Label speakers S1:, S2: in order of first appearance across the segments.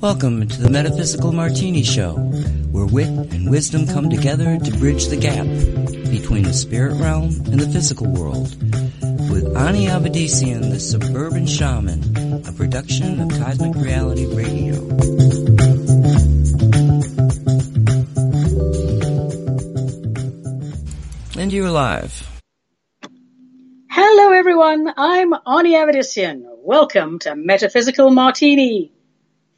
S1: Welcome to the Metaphysical Martini Show, where wit and wisdom come together to bridge the gap between the spirit realm and the physical world. With Ani Avedissian, the Suburban Shaman, a production of Cosmic Reality Radio. And you're live.
S2: Everyone, I'm Ani Avedissian. Welcome to Metaphysical Martini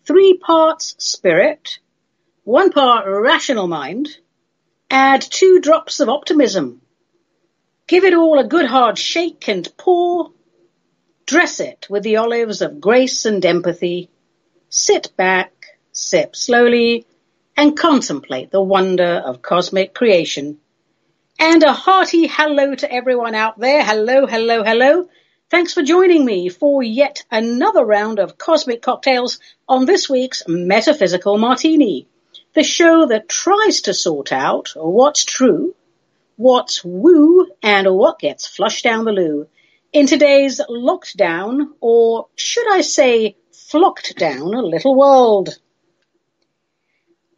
S2: three parts spirit, one part rational mind, add two drops of optimism. Give it all a good hard shake and pour. Dress it with the olives of grace and empathy. Sit back, sip slowly, and contemplate the wonder of cosmic creation. And a hearty hello to everyone out there. Hello, hello, hello. Thanks for joining me for yet another round of cosmic cocktails on this week's Metaphysical Martini, the show that tries to sort out what's true, what's woo, and what gets flushed down the loo in today's locked down, or should I say flocked down, a little world.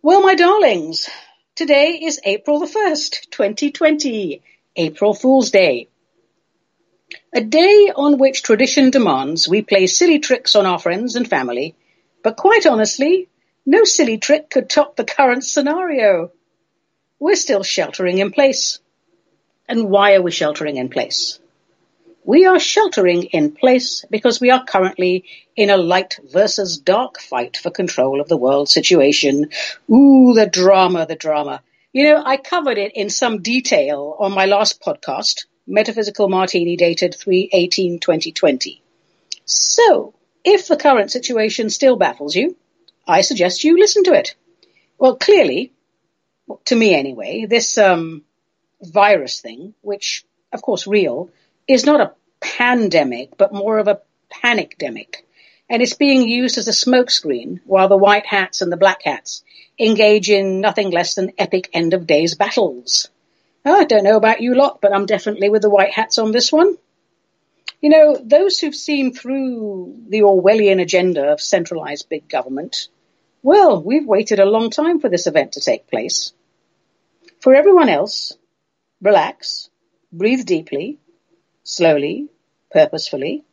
S2: Well, my darlings, today is April the 1st, 2020, April Fool's Day. A day on which tradition demands we play silly tricks on our friends and family, but quite honestly, no silly trick could top the current scenario. We're still sheltering in place. And why are we sheltering in place? We are sheltering in place because we are currently in a light versus dark fight for control of the world situation. Ooh, the drama, the drama. You know, I covered it in some detail on my last podcast, Metaphysical Martini dated 3-18-2020. So, if the current situation still baffles you, I suggest you listen to it. Well, clearly, to me anyway, this um, virus thing, which, of course, real, is not a pandemic, but more of a panicdemic. And it's being used as a smokescreen while the white hats and the black hats engage in nothing less than epic end of days battles. Oh, I don't know about you lot, but I'm definitely with the white hats on this one. You know, those who've seen through the Orwellian agenda of centralized big government, well, we've waited a long time for this event to take place. For everyone else, relax, breathe deeply, slowly, purposefully,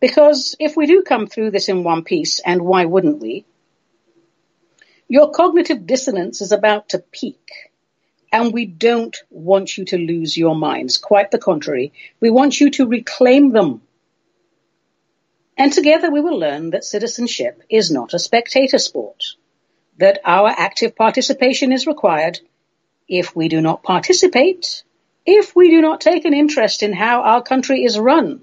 S2: because if we do come through this in one piece, and why wouldn't we? Your cognitive dissonance is about to peak and we don't want you to lose your minds. Quite the contrary. We want you to reclaim them. And together we will learn that citizenship is not a spectator sport, that our active participation is required. If we do not participate, if we do not take an interest in how our country is run,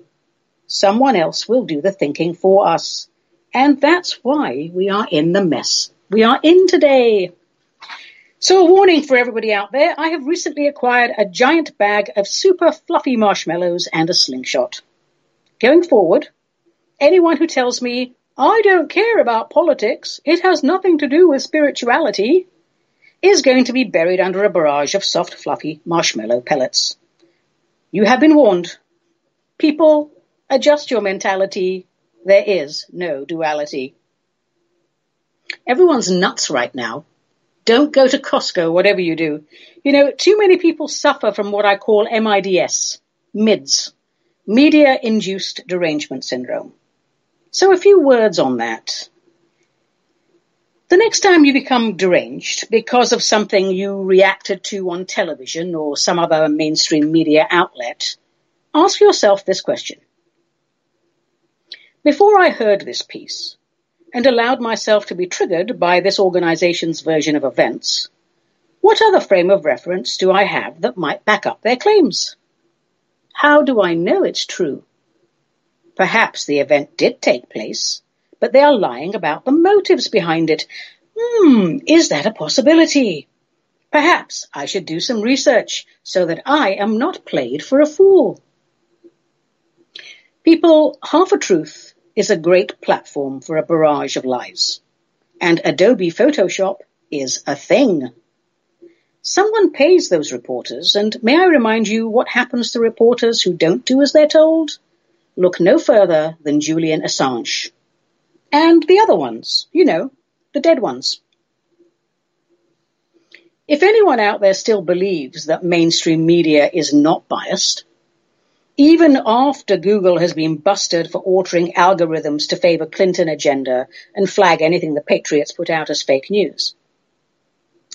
S2: someone else will do the thinking for us. And that's why we are in the mess we are in today. So a warning for everybody out there, I have recently acquired a giant bag of super fluffy marshmallows and a slingshot. Going forward, anyone who tells me, I don't care about politics, it has nothing to do with spirituality, is going to be buried under a barrage of soft fluffy marshmallow pellets. You have been warned. People, adjust your mentality. There is no duality. Everyone's nuts right now don't go to Costco, whatever you do. You know, too many people suffer from what I call MIDS, MIDS, media induced derangement syndrome. So a few words on that. The next time you become deranged because of something you reacted to on television or some other mainstream media outlet, ask yourself this question. Before I heard this piece, and allowed myself to be triggered by this organization's version of events, what other frame of reference do I have that might back up their claims? How do I know it's true? Perhaps the event did take place, but they are lying about the motives behind it. Hmm, is that a possibility? Perhaps I should do some research so that I am not played for a fool. People, half a truth is a great platform for a barrage of lies. And Adobe Photoshop is a thing. Someone pays those reporters, and may I remind you what happens to reporters who don't do as they're told? look no further than Julian Assange. And the other ones, you know, the dead ones. If anyone out there still believes that mainstream media is not biased, even after Google has been busted for altering algorithms to favor Clinton agenda and flag anything the Patriots put out as fake news.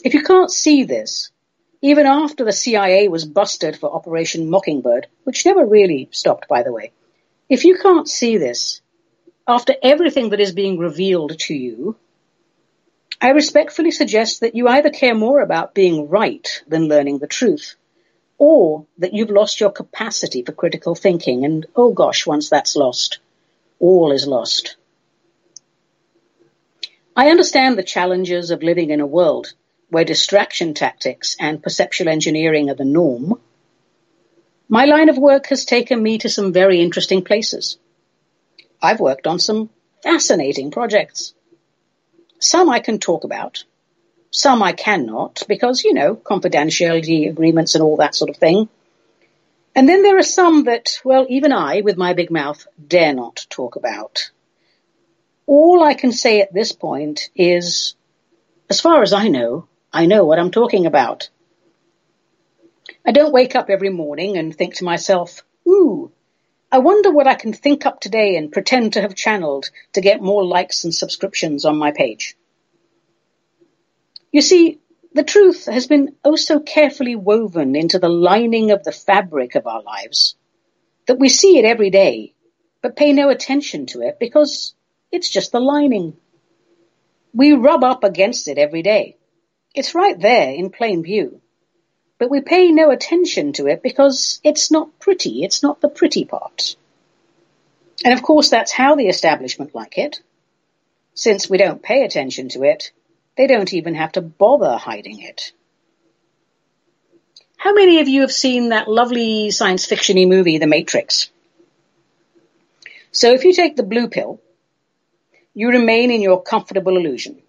S2: If you can't see this, even after the CIA was busted for Operation Mockingbird, which never really stopped, by the way, if you can't see this, after everything that is being revealed to you, I respectfully suggest that you either care more about being right than learning the truth, or that you've lost your capacity for critical thinking, and oh gosh, once that's lost, all is lost. I understand the challenges of living in a world where distraction tactics and perceptual engineering are the norm. My line of work has taken me to some very interesting places. I've worked on some fascinating projects. Some I can talk about. Some I cannot because, you know, confidentiality agreements and all that sort of thing. And then there are some that, well, even I, with my big mouth, dare not talk about. All I can say at this point is, as far as I know, I know what I'm talking about. I don't wake up every morning and think to myself, ooh, I wonder what I can think up today and pretend to have channeled to get more likes and subscriptions on my page. You see, the truth has been oh so carefully woven into the lining of the fabric of our lives that we see it every day, but pay no attention to it because it's just the lining. We rub up against it every day. It's right there in plain view but we pay no attention to it because it's not pretty. It's not the pretty part. And of course, that's how the establishment like it. Since we don't pay attention to it, they don't even have to bother hiding it. How many of you have seen that lovely science fictiony movie, The Matrix? So if you take the blue pill, you remain in your comfortable illusion.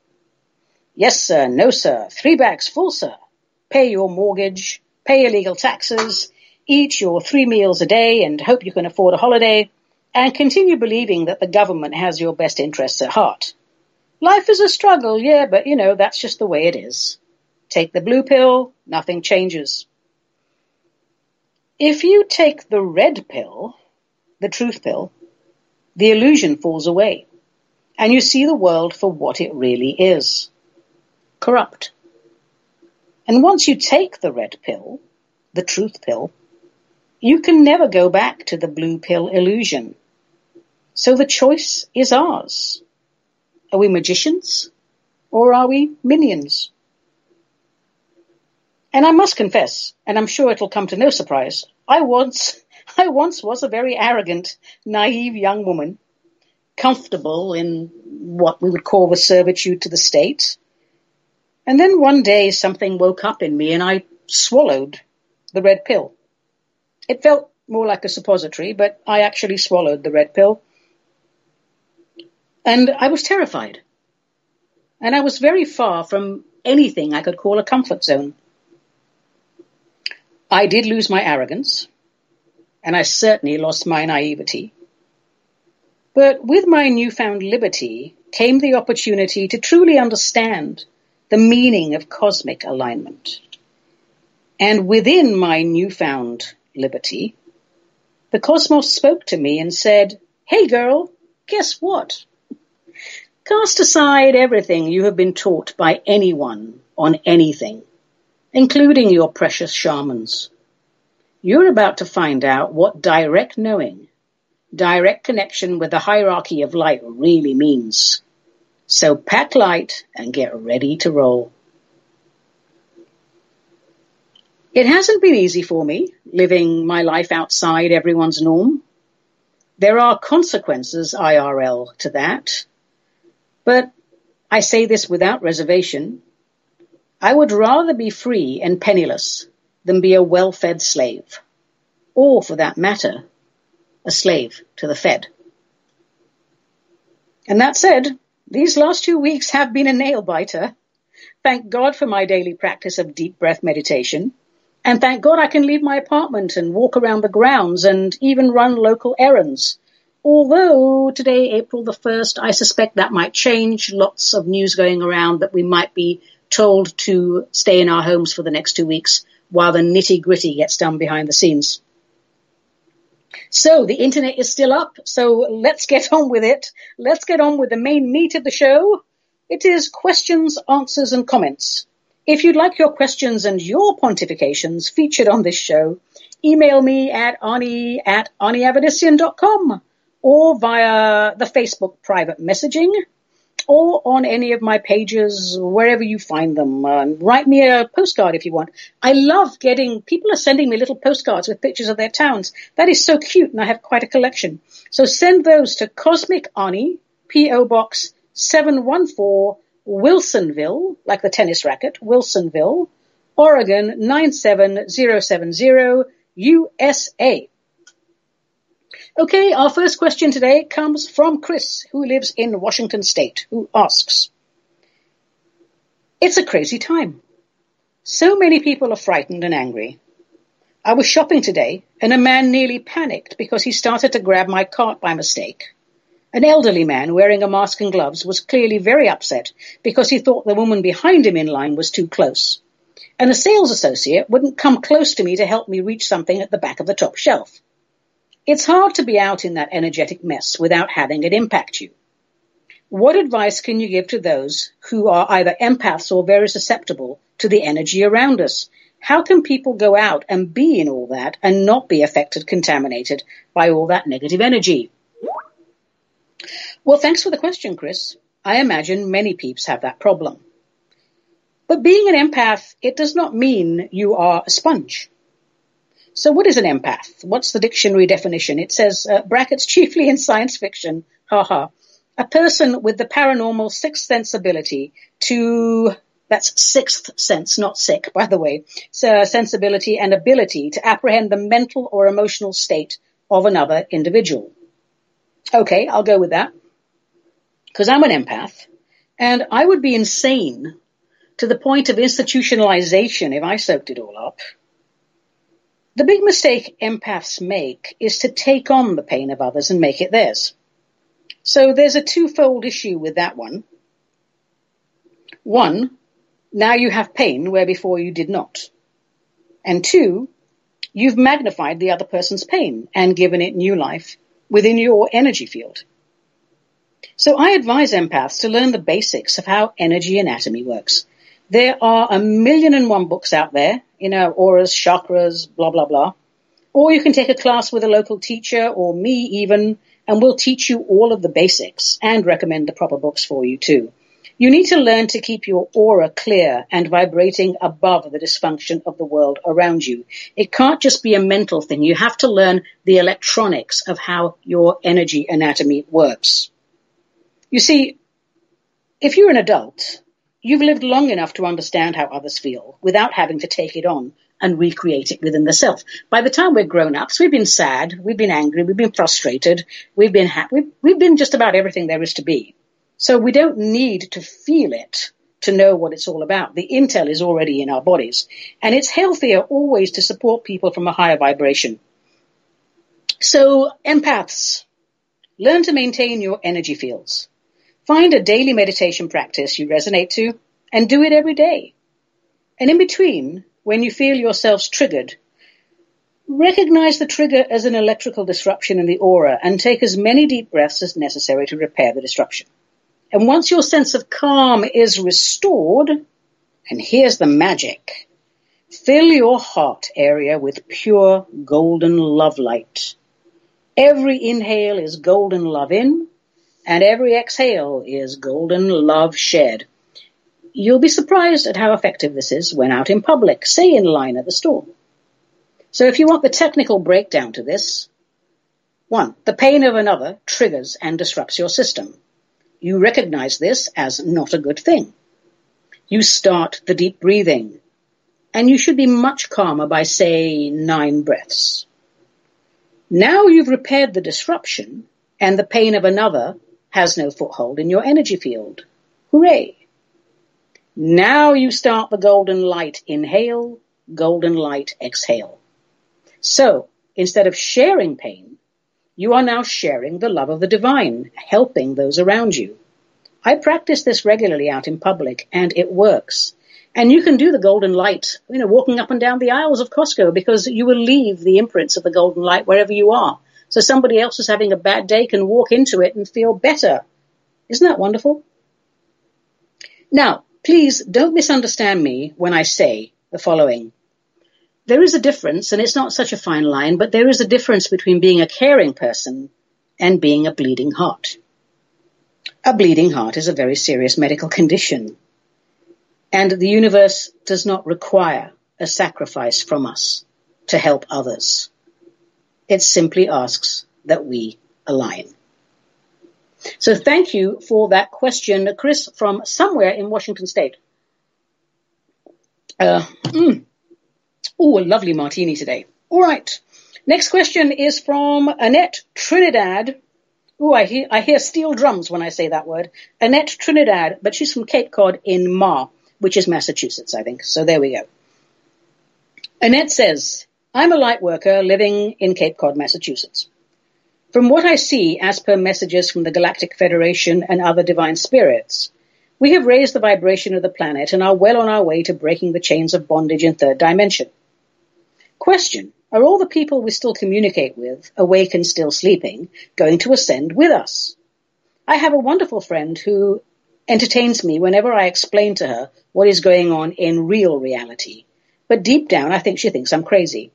S2: Yes, sir. No, sir. Three bags full, sir pay your mortgage, pay your legal taxes, eat your three meals a day and hope you can afford a holiday, and continue believing that the government has your best interests at heart. Life is a struggle, yeah, but you know, that's just the way it is. Take the blue pill, nothing changes. If you take the red pill, the truth pill, the illusion falls away, and you see the world for what it really is. Corrupt. And once you take the red pill, the truth pill, you can never go back to the blue pill illusion. So the choice is ours. Are we magicians or are we minions? And I must confess, and I'm sure it'll come to no surprise, I once, I once was a very arrogant, naive young woman, comfortable in what we would call the servitude to the state, and then one day something woke up in me and I swallowed the red pill. It felt more like a suppository, but I actually swallowed the red pill. And I was terrified. And I was very far from anything I could call a comfort zone. I did lose my arrogance, and I certainly lost my naivety. But with my newfound liberty came the opportunity to truly understand the meaning of cosmic alignment. And within my newfound liberty, the cosmos spoke to me and said, Hey girl, guess what? Cast aside everything you have been taught by anyone on anything, including your precious shamans. You're about to find out what direct knowing, direct connection with the hierarchy of light really means. So pack light and get ready to roll. It hasn't been easy for me living my life outside everyone's norm. There are consequences IRL to that. But I say this without reservation. I would rather be free and penniless than be a well-fed slave. Or for that matter, a slave to the Fed. And that said, these last two weeks have been a nail biter. Thank God for my daily practice of deep breath meditation. And thank God I can leave my apartment and walk around the grounds and even run local errands Although today, April the 1st, I suspect that might change. Lots of news going around that we might be told to stay in our homes for the next two weeks while the nitty gritty gets done behind the scenes. So the internet is still up. So let's get on with it. Let's get on with the main meat of the show. It is questions, answers and comments. If you'd like your questions and your pontifications featured on this show, email me at ani at aniavedissian.com or via the Facebook private messaging or on any of my pages, wherever you find them. Uh, write me a postcard if you want. I love getting, people are sending me little postcards with pictures of their towns. That is so cute and I have quite a collection. So send those to Cosmic Ani, P.O. Box 714, Wilsonville, like the tennis racket, Wilsonville, Oregon 97070, USA. Okay, our first question today comes from Chris, who lives in Washington State, who asks, It's a crazy time. So many people are frightened and angry. I was shopping today and a man nearly panicked because he started to grab my cart by mistake. An elderly man wearing a mask and gloves was clearly very upset because he thought the woman behind him in line was too close. And a sales associate wouldn't come close to me to help me reach something at the back of the top shelf. It's hard to be out in that energetic mess without having it impact you. What advice can you give to those who are either empaths or very susceptible to the energy around us? How can people go out and be in all that and not be affected, contaminated by all that negative energy? Well, thanks for the question, Chris. I imagine many peeps have that problem. But being an empath, it does not mean you are a sponge. So what is an empath? What's the dictionary definition? It says, uh, brackets chiefly in science fiction, haha, a person with the paranormal sixth sense ability to, that's sixth sense, not sick, by the way, so sensibility and ability to apprehend the mental or emotional state of another individual. Okay, I'll go with that. Because I'm an empath, and I would be insane to the point of institutionalization if I soaked it all up. The big mistake empaths make is to take on the pain of others and make it theirs. So there's a twofold issue with that one. One, now you have pain where before you did not. And two, you've magnified the other person's pain and given it new life within your energy field. So I advise empaths to learn the basics of how energy anatomy works. There are a million and one books out there, you know, auras, chakras, blah, blah, blah. Or you can take a class with a local teacher or me even, and we'll teach you all of the basics and recommend the proper books for you too. You need to learn to keep your aura clear and vibrating above the dysfunction of the world around you. It can't just be a mental thing. You have to learn the electronics of how your energy anatomy works. You see, if you're an adult You've lived long enough to understand how others feel without having to take it on and recreate it within the self. By the time we're grown ups, we've been sad, we've been angry, we've been frustrated, we've been happy, we've, we've been just about everything there is to be. So we don't need to feel it to know what it's all about. The intel is already in our bodies. And it's healthier always to support people from a higher vibration. So empaths, learn to maintain your energy fields. Find a daily meditation practice you resonate to and do it every day. And in between, when you feel yourselves triggered, recognize the trigger as an electrical disruption in the aura and take as many deep breaths as necessary to repair the disruption. And once your sense of calm is restored, and here's the magic, fill your heart area with pure golden love light. Every inhale is golden love in, and every exhale is golden love shed. You'll be surprised at how effective this is when out in public, say in line at the store. So if you want the technical breakdown to this, one, the pain of another triggers and disrupts your system. You recognize this as not a good thing. You start the deep breathing, and you should be much calmer by, say, nine breaths. Now you've repaired the disruption, and the pain of another has no foothold in your energy field. Hooray! Now you start the golden light inhale, golden light exhale. So instead of sharing pain, you are now sharing the love of the divine, helping those around you. I practice this regularly out in public and it works. And you can do the golden light, you know, walking up and down the aisles of Costco because you will leave the imprints of the golden light wherever you are. So somebody else who's having a bad day can walk into it and feel better. Isn't that wonderful? Now, please don't misunderstand me when I say the following. There is a difference, and it's not such a fine line, but there is a difference between being a caring person and being a bleeding heart. A bleeding heart is a very serious medical condition, and the universe does not require a sacrifice from us to help others. It simply asks that we align. So thank you for that question, Chris, from somewhere in Washington State. Uh, mm. Oh, a lovely martini today. All right. Next question is from Annette Trinidad. Oh, I hear, I hear steel drums when I say that word. Annette Trinidad, but she's from Cape Cod in Ma, which is Massachusetts, I think. So there we go. Annette says, I'm a light worker living in Cape Cod, Massachusetts. From what I see, as per messages from the Galactic Federation and other divine spirits, we have raised the vibration of the planet and are well on our way to breaking the chains of bondage in third dimension. Question. Are all the people we still communicate with, awake and still sleeping, going to ascend with us? I have a wonderful friend who entertains me whenever I explain to her what is going on in real reality. But deep down, I think she thinks I'm crazy.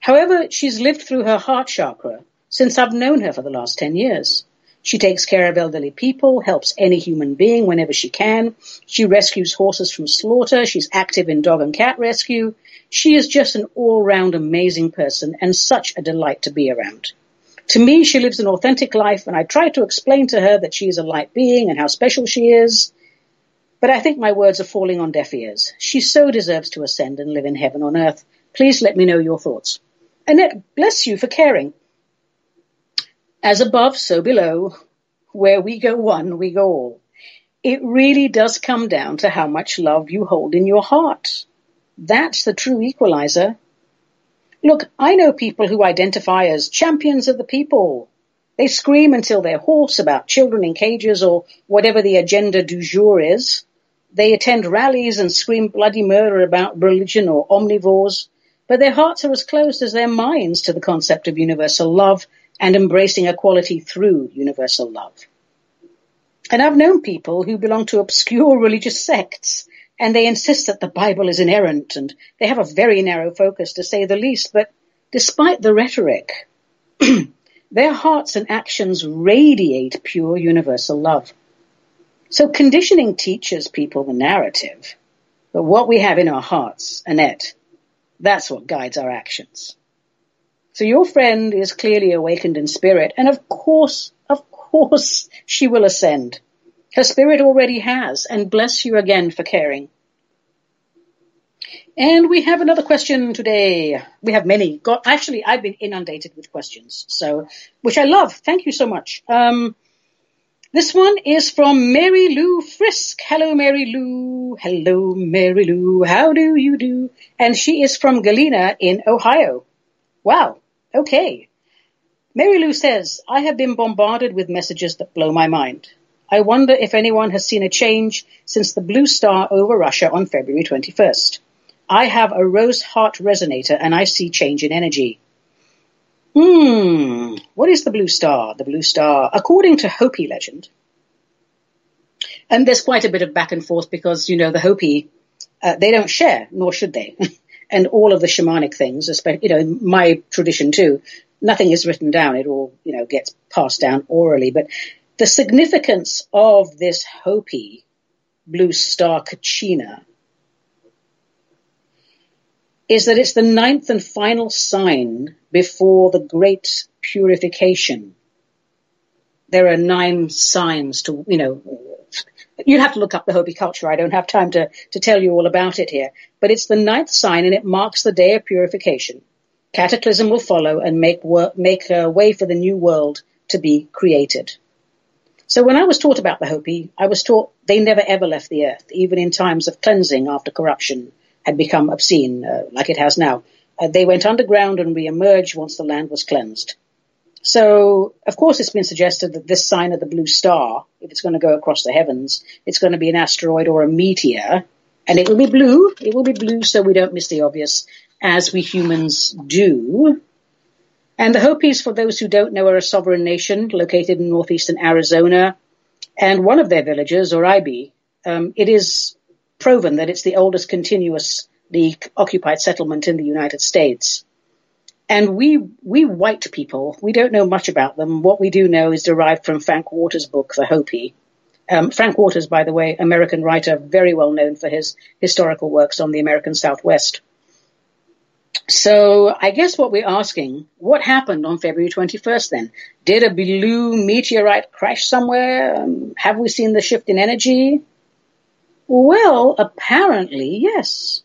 S2: However, she's lived through her heart chakra since I've known her for the last 10 years. She takes care of elderly people, helps any human being whenever she can. She rescues horses from slaughter. She's active in dog and cat rescue. She is just an all-round amazing person and such a delight to be around. To me, she lives an authentic life and I try to explain to her that she is a light being and how special she is. But I think my words are falling on deaf ears. She so deserves to ascend and live in heaven on earth. Please let me know your thoughts. Annette, bless you for caring. As above, so below. Where we go one, we go all. It really does come down to how much love you hold in your heart. That's the true equalizer. Look, I know people who identify as champions of the people. They scream until they're hoarse about children in cages or whatever the agenda du jour is. They attend rallies and scream bloody murder about religion or omnivores, but their hearts are as closed as their minds to the concept of universal love and embracing equality through universal love. And I've known people who belong to obscure religious sects and they insist that the Bible is inerrant and they have a very narrow focus to say the least, but despite the rhetoric, their hearts and actions radiate pure universal love. So conditioning teaches people the narrative, but what we have in our hearts, Annette, that's what guides our actions. So your friend is clearly awakened in spirit, and of course, of course, she will ascend. Her spirit already has, and bless you again for caring. And we have another question today. We have many. God, actually, I've been inundated with questions, so which I love. Thank you so much. Um, this one is from Mary Lou Frisk. Hello, Mary Lou. Hello, Mary Lou. How do you do? And she is from Galena in Ohio. Wow. Okay. Mary Lou says, I have been bombarded with messages that blow my mind. I wonder if anyone has seen a change since the blue star over Russia on February 21st. I have a rose heart resonator and I see change in energy. Hmm, what is the blue star? The blue star, according to Hopi legend, and there's quite a bit of back and forth because, you know, the Hopi, uh, they don't share, nor should they. and all of the shamanic things, especially, you know, my tradition too, nothing is written down. It all, you know, gets passed down orally. But the significance of this Hopi blue star Kachina is that it's the ninth and final sign before the great purification. There are nine signs to, you know, You'd have to look up the Hopi culture. I don't have time to, to tell you all about it here. But it's the ninth sign and it marks the day of purification. Cataclysm will follow and make, make a way for the new world to be created. So when I was taught about the Hopi, I was taught they never ever left the earth, even in times of cleansing after corruption had become obscene, uh, like it has now. Uh, they went underground and re-emerged once the land was cleansed. So, of course, it's been suggested that this sign of the blue star, if it's going to go across the heavens, it's going to be an asteroid or a meteor, and it will be blue. It will be blue so we don't miss the obvious, as we humans do. And the Hopis, for those who don't know, are a sovereign nation located in northeastern Arizona. And one of their villages, Oraibi, um, it is proven that it's the oldest continuously occupied settlement in the United States. And we, we white people, we don't know much about them. What we do know is derived from Frank Waters' book, The Hopi. Um, Frank Waters, by the way, American writer, very well known for his historical works on the American Southwest. So I guess what we're asking, what happened on February 21st then? Did a blue meteorite crash somewhere? Um, have we seen the shift in energy? Well, apparently, yes.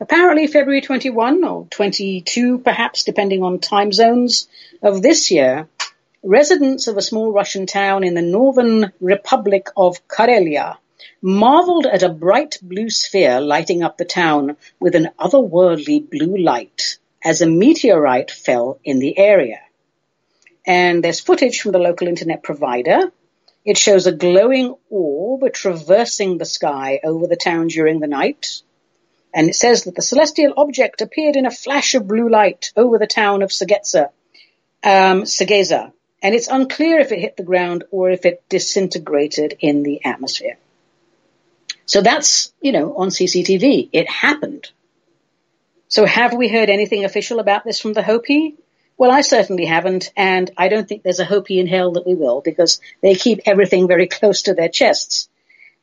S2: Apparently February 21 or 22 perhaps, depending on time zones of this year, residents of a small Russian town in the northern Republic of Karelia marveled at a bright blue sphere lighting up the town with an otherworldly blue light as a meteorite fell in the area. And there's footage from the local internet provider. It shows a glowing orb traversing the sky over the town during the night. And it says that the celestial object appeared in a flash of blue light over the town of Sagetsa, um, Sageza. And it's unclear if it hit the ground or if it disintegrated in the atmosphere. So that's, you know, on CCTV. It happened. So have we heard anything official about this from the Hopi? Well, I certainly haven't, and I don't think there's a Hopi in hell that we will, because they keep everything very close to their chests.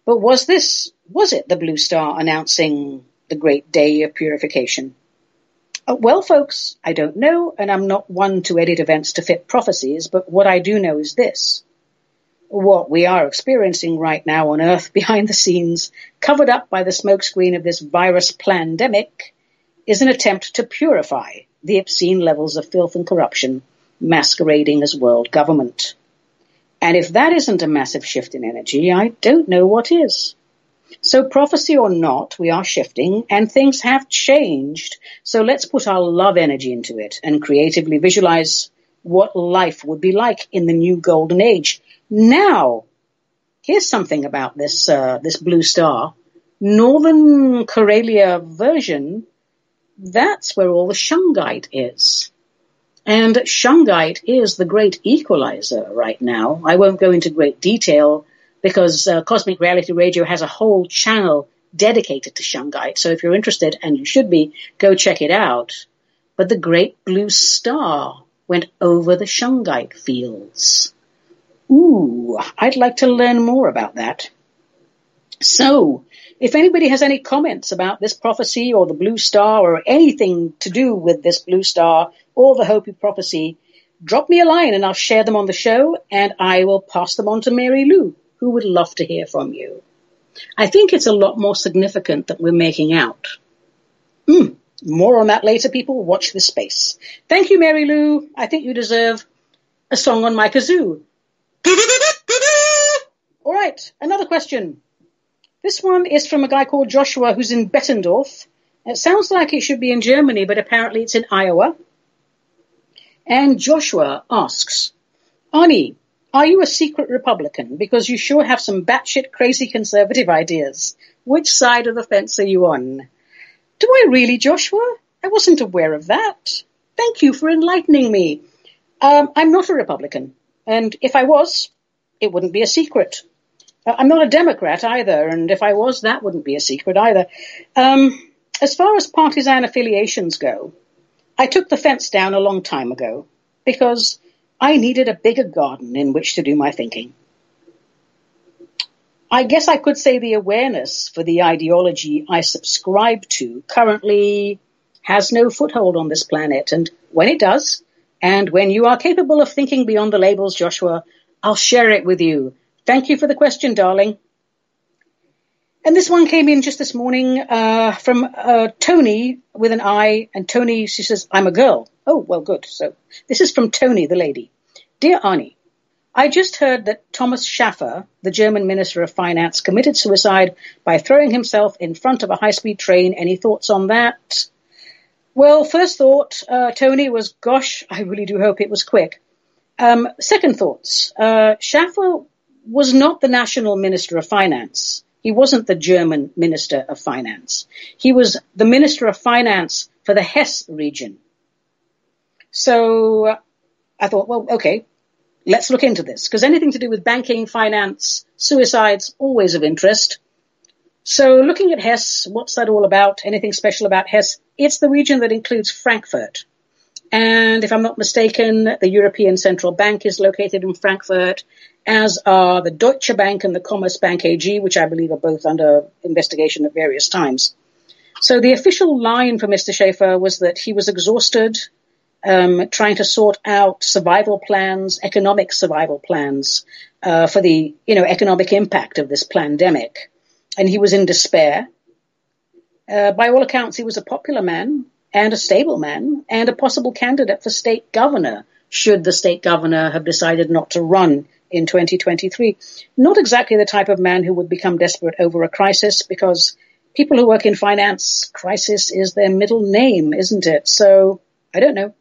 S2: But was this, was it the Blue Star announcing the great day of purification? Uh, well, folks, I don't know, and I'm not one to edit events to fit prophecies, but what I do know is this what we are experiencing right now on Earth behind the scenes, covered up by the smokescreen of this virus pandemic, is an attempt to purify the obscene levels of filth and corruption masquerading as world government. And if that isn't a massive shift in energy, I don't know what is. So prophecy or not, we are shifting and things have changed. So let's put our love energy into it and creatively visualize what life would be like in the new golden age now, here's something about this uh, this blue star. Northern Karelia version, that's where all the shungite is. And shungite is the great equalizer right now. I won't go into great detail because uh, Cosmic Reality Radio has a whole channel dedicated to shungite. So if you're interested, and you should be, go check it out. But the great blue star went over the shungite fields. Ooh, I'd like to learn more about that. So, if anybody has any comments about this prophecy or the blue star or anything to do with this blue star or the Hopi prophecy, drop me a line and I'll share them on the show and I will pass them on to Mary Lou, who would love to hear from you. I think it's a lot more significant than we're making out. Mm, more on that later, people. Watch this space. Thank you, Mary Lou. I think you deserve a song on my kazoo. All right, another question. This one is from a guy called Joshua who's in Bettendorf. It sounds like it should be in Germany, but apparently it's in Iowa. And Joshua asks, Ani, are you a secret Republican? Because you sure have some batshit crazy conservative ideas. Which side of the fence are you on? Do I really, Joshua? I wasn't aware of that. Thank you for enlightening me. Um, I'm not a Republican. And if I was, it wouldn't be a secret. Uh, I'm not a Democrat either, and if I was, that wouldn't be a secret either. Um, as far as partisan affiliations go, I took the fence down a long time ago because I needed a bigger garden in which to do my thinking. I guess I could say the awareness for the ideology I subscribe to currently has no foothold on this planet, and when it does, and when you are capable of thinking beyond the labels, Joshua, I'll share it with you. Thank you for the question, darling. And this one came in just this morning uh, from uh, Toni with an I, and Toni, she says, I'm a girl. Oh, well, good. So this is from Toni, the lady. Dear Ani, I just heard that Thomas Schäfer, the German Minister of Finance, committed suicide by throwing himself in front of a high-speed train. Any thoughts on that? Well, first thought, uh, Toni, was, gosh, I really do hope it was quick. Um, second thoughts. Uh, Schäfer was not the national minister of finance. He wasn't the German minister of finance. He was the minister of finance for the Hesse region. So I thought, well, okay, let's look into this because anything to do with banking, finance, suicides, always of interest. So looking at Hesse, what's that all about? Anything special about Hesse? It's the region that includes Frankfurt. And if I'm not mistaken, the European Central Bank is located in Frankfurt, as are the Deutsche Bank and the Commerzbank AG, which I believe are both under investigation at various times. So the official line for Mr. Schäfer was that he was exhausted, um, trying to sort out survival plans, economic survival plans uh, for the you know economic impact of this pandemic, and he was in despair. Uh, by all accounts, he was a popular man and a stable man and a possible candidate for state governor should the state governor have decided not to run in 2023. Not exactly the type of man who would become desperate over a crisis because people who work in finance, crisis is their middle name, isn't it? So I don't know.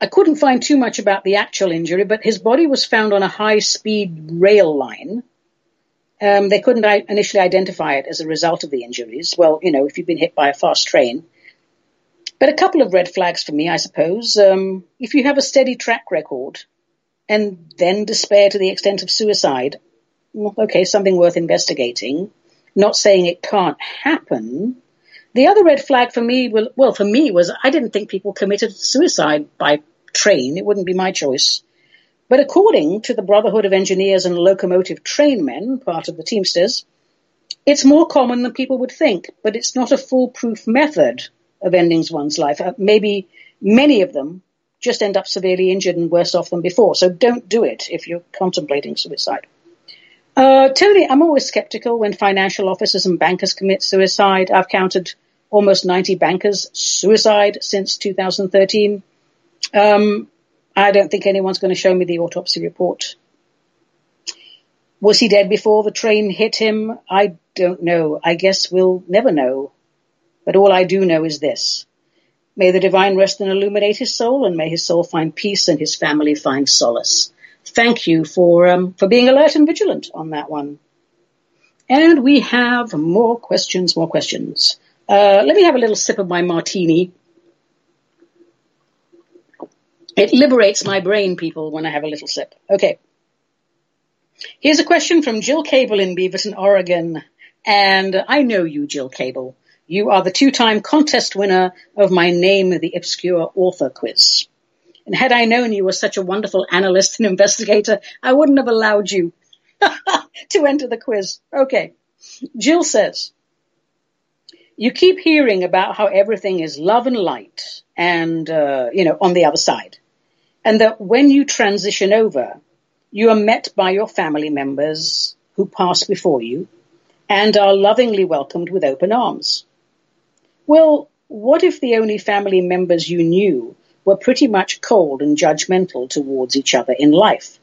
S2: I couldn't find too much about the actual injury, but his body was found on a high speed rail line. Um, they couldn't initially identify it as a result of the injuries. Well, you know, if you've been hit by a fast train. But a couple of red flags for me, I suppose. Um, if you have a steady track record and then despair to the extent of suicide, okay, something worth investigating. Not saying it can't happen, the other red flag for me, well, for me was I didn't think people committed suicide by train. It wouldn't be my choice. But according to the Brotherhood of Engineers and Locomotive Trainmen, part of the Teamsters, it's more common than people would think, but it's not a foolproof method of ending one's life. Uh, maybe many of them just end up severely injured and worse off than before. So don't do it if you're contemplating suicide. Uh, Toni, I'm always skeptical when financial officers and bankers commit suicide. I've counted almost 90 bankers suicide since 2013. Um, I don't think anyone's going to show me the autopsy report. Was he dead before the train hit him? I don't know. I guess we'll never know. But all I do know is this. May the divine rest and illuminate his soul, and may his soul find peace and his family find solace. Thank you for um, for being alert and vigilant on that one. And we have more questions, more questions. Uh, let me have a little sip of my martini. It liberates my brain, people, when I have a little sip. Okay. Here's a question from Jill Cable in Beaverton, Oregon. And I know you, Jill Cable. You are the two-time contest winner of my Name the Obscure Author quiz. And had I known you were such a wonderful analyst and investigator, I wouldn't have allowed you to enter the quiz. Okay. Jill says, you keep hearing about how everything is love and light and, uh, you know, on the other side. And that when you transition over, you are met by your family members who pass before you and are lovingly welcomed with open arms. Well, what if the only family members you knew were pretty much cold and judgmental towards each other in life?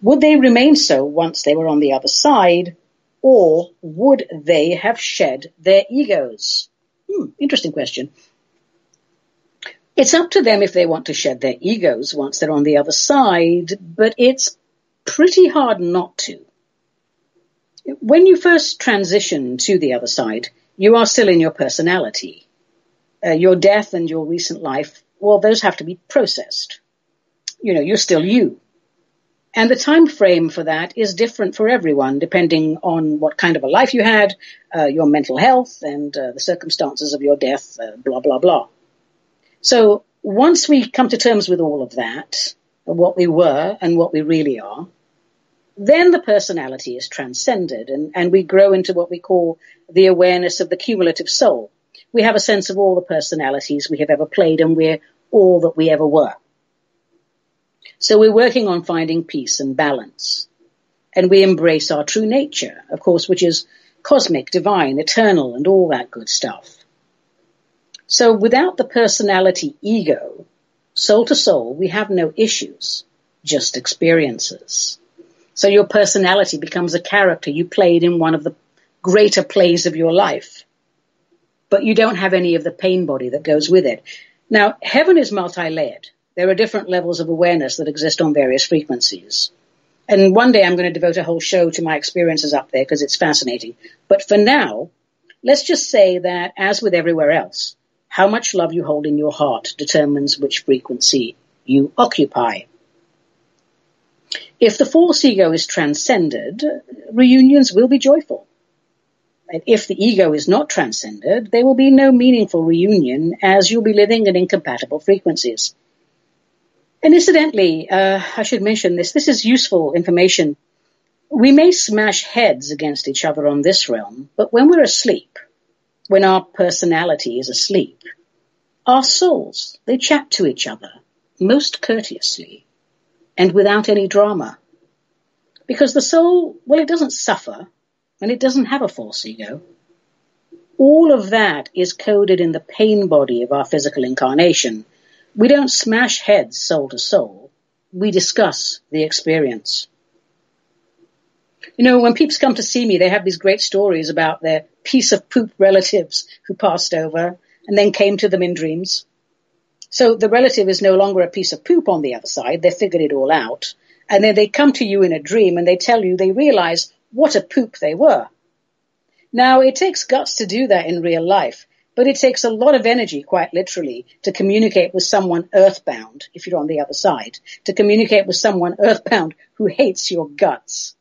S2: Would they remain so once they were on the other side, or would they have shed their egos? Hmm, interesting question. It's up to them if they want to shed their egos once they're on the other side, but it's pretty hard not to. When you first transition to the other side, you are still in your personality. Uh, your death and your recent life, well, those have to be processed. You know, you're still you. And the time frame for that is different for everyone, depending on what kind of a life you had, uh, your mental health, and uh, the circumstances of your death, uh, blah, blah, blah. So once we come to terms with all of that, what we were and what we really are, then the personality is transcended and, and we grow into what we call the awareness of the cumulative soul. We have a sense of all the personalities we have ever played and we're all that we ever were. So we're working on finding peace and balance. And we embrace our true nature, of course, which is cosmic, divine, eternal, and all that good stuff. So without the personality ego, soul to soul, we have no issues, just experiences. So your personality becomes a character you played in one of the greater plays of your life. But you don't have any of the pain body that goes with it. Now, heaven is multi-layered. There are different levels of awareness that exist on various frequencies. And one day I'm going to devote a whole show to my experiences up there because it's fascinating. But for now, let's just say that as with everywhere else, how much love you hold in your heart determines which frequency you occupy. If the false ego is transcended, reunions will be joyful. And if the ego is not transcended, there will be no meaningful reunion as you'll be living in incompatible frequencies. And incidentally, uh, I should mention this. This is useful information. We may smash heads against each other on this realm, but when we're asleep, when our personality is asleep, our souls, they chat to each other most courteously and without any drama. Because the soul, well, it doesn't suffer and it doesn't have a false ego. All of that is coded in the pain body of our physical incarnation. We don't smash heads soul to soul. We discuss the experience. You know, when peeps come to see me, they have these great stories about their piece of poop relatives who passed over and then came to them in dreams. So the relative is no longer a piece of poop on the other side. They figured it all out. And then they come to you in a dream and they tell you they realize what a poop they were. Now, it takes guts to do that in real life, but it takes a lot of energy, quite literally, to communicate with someone earthbound, if you're on the other side, to communicate with someone earthbound who hates your guts.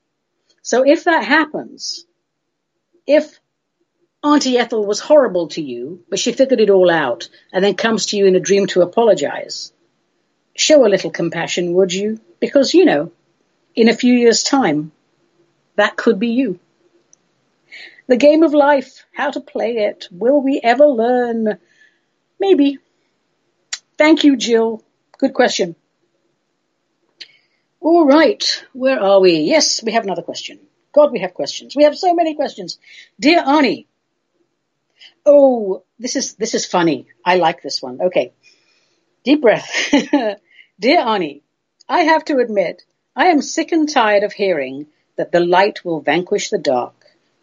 S2: So if that happens, if Auntie Ethel was horrible to you, but she figured it all out and then comes to you in a dream to apologize. Show a little compassion, would you? Because, you know, in a few years' time, that could be you. The game of life, how to play it. Will we ever learn? Maybe. Thank you, Jill. Good question. All right. Where are we? Yes, we have another question. God, we have questions. We have so many questions. Dear Ani, Oh, this is, this is funny. I like this one. Okay. Deep breath. Dear Ani, I have to admit, I am sick and tired of hearing that the light will vanquish the dark,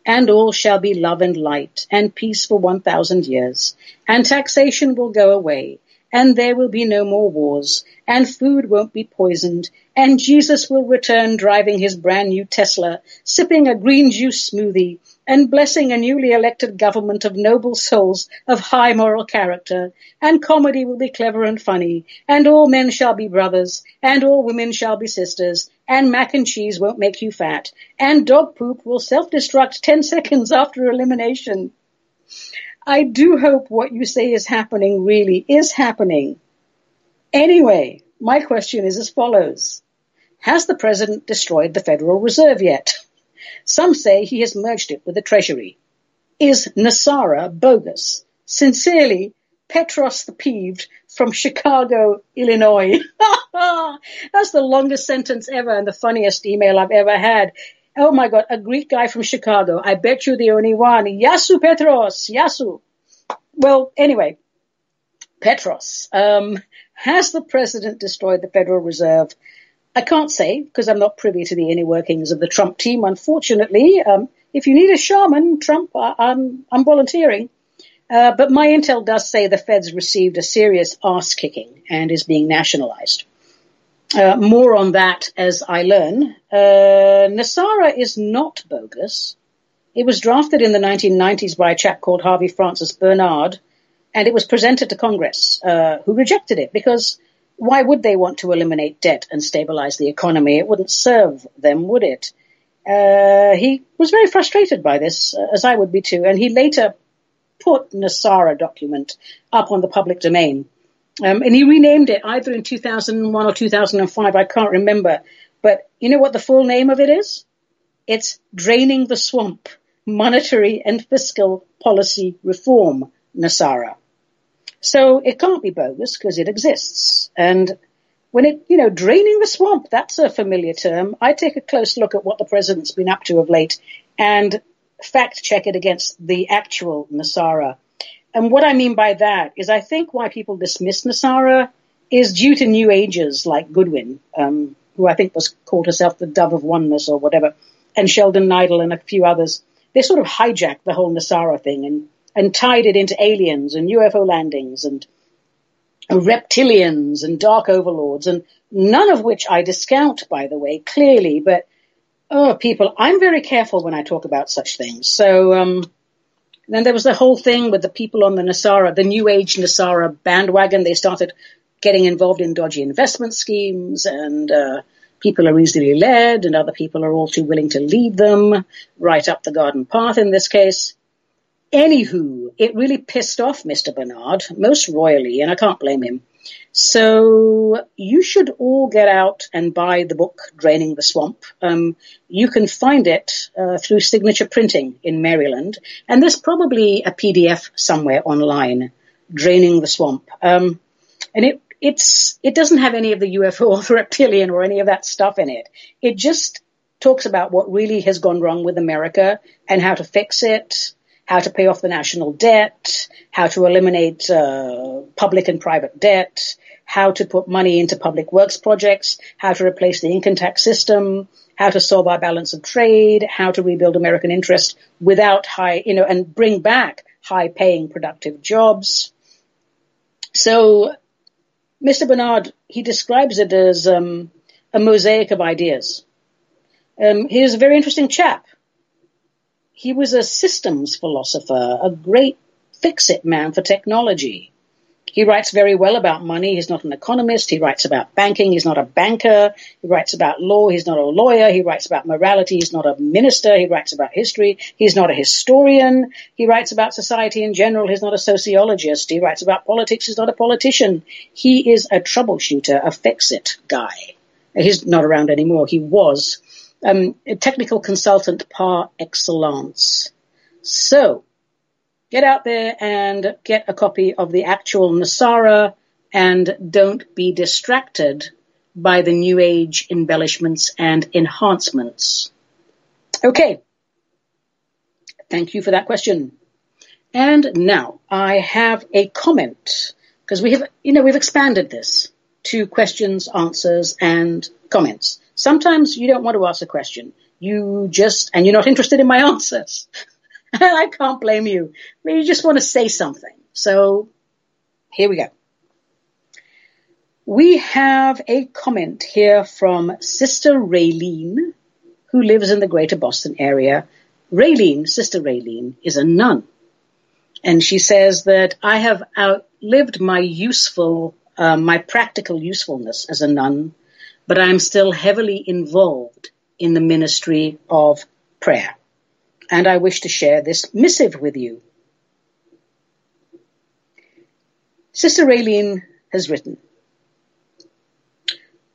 S2: and all shall be love and light, and peace for one thousand years, and taxation will go away, and there will be no more wars, and food won't be poisoned, and Jesus will return driving his brand new Tesla, sipping a green juice smoothie, and blessing a newly elected government of noble souls of high moral character, and comedy will be clever and funny, and all men shall be brothers, and all women shall be sisters, and mac and cheese won't make you fat, and dog poop will self-destruct 10 seconds after elimination. I do hope what you say is happening really is happening. Anyway, my question is as follows. Has the president destroyed the Federal Reserve yet? Some say he has merged it with the Treasury. Is NESARA bogus? Sincerely, Petros the Peeved from Chicago, Illinois. That's the longest sentence ever and the funniest email I've ever had. Oh my God, a Greek guy from Chicago. I bet you the only one. Yasu Petros, Yasu. Well, anyway, Petros. Um, has the president destroyed the Federal Reserve? I can't say because I'm not privy to the inner workings of the Trump team. Unfortunately, um, if you need a shaman, Trump, I, I'm I'm volunteering. Uh, but my intel does say the Fed's received a serious ass kicking and is being nationalized. Uh, more on that as I learn. Uh, NESARA is not bogus. It was drafted in the 1990s by a chap called Harvey Francis Bernard, and it was presented to Congress, uh, who rejected it because why would they want to eliminate debt and stabilize the economy? It wouldn't serve them, would it? Uh, he was very frustrated by this, uh, as I would be too, and he later put NESARA document up on the public domain. Um, and he renamed it either in 2001 or 2005, I can't remember. But you know what the full name of it is? It's Draining the Swamp, Monetary and Fiscal Policy Reform, NESARA. So it can't be bogus because it exists. And when it, you know, draining the swamp, that's a familiar term. I take a close look at what the president's been up to of late and fact check it against the actual NESARA. And what I mean by that is I think why people dismiss NESARA is due to new ages like Goodwin, um, who I think was called herself the dove of oneness or whatever, and Sheldan Nidle and a few others. They sort of hijacked the whole NESARA thing and and tied it into aliens and UFO landings and reptilians and dark overlords, and none of which I discount, by the way, clearly, but oh, people, I'm very careful when I talk about such things. So, um, then there was the whole thing with the people on the NESARA, the New Age NESARA bandwagon. They started getting involved in dodgy investment schemes and, uh, people are easily led and other people are all too willing to lead them right up the garden path in this case. Anywho, it really pissed off Mr. Bernard most royally and I can't blame him. So you should all get out and buy the book Draining the Swamp. Um, you can find it uh, through Signature Printing in Maryland, and there's probably a PDF somewhere online. Draining the Swamp, um, and it it's it doesn't have any of the UFO or the reptilian or any of that stuff in it. It just talks about what really has gone wrong with America and how to fix it, how to pay off the national debt, how to eliminate uh, public and private debt, how to put money into public works projects, how to replace the income tax system, how to solve our balance of trade, how to rebuild American interest without high, you know, and bring back high paying productive jobs. So Mr. Bernard, he describes it as um, a mosaic of ideas. Um, he is a very interesting chap. He was a systems philosopher, a great fix-it man for technology. He writes very well about money. He's not an economist. He writes about banking. He's not a banker. He writes about law. He's not a lawyer. He writes about morality. He's not a minister. He writes about history. He's not a historian. He writes about society in general. He's not a sociologist. He writes about politics. He's not a politician. He is a troubleshooter, a fix-it guy. He's not around anymore. He was um, technical consultant par excellence. So, get out there and get a copy of the actual NESARA and don't be distracted by the new age embellishments and enhancements. Okay. Thank you for that question. And now I have a comment because we have, you know, we've expanded this to questions, answers, and comments. Sometimes you don't want to ask a question. You just, and you're not interested in my answers. I can't blame you. You just want to say something. So here we go. We have a comment here from Sister Raylene, who lives in the greater Boston area. Raylene, Sister Raylene, is a nun. And she says that I have outlived my useful, uh, my practical usefulness as a nun, but I'm still heavily involved in the ministry of prayer and I wish to share this missive with you. Sister Raylene has written,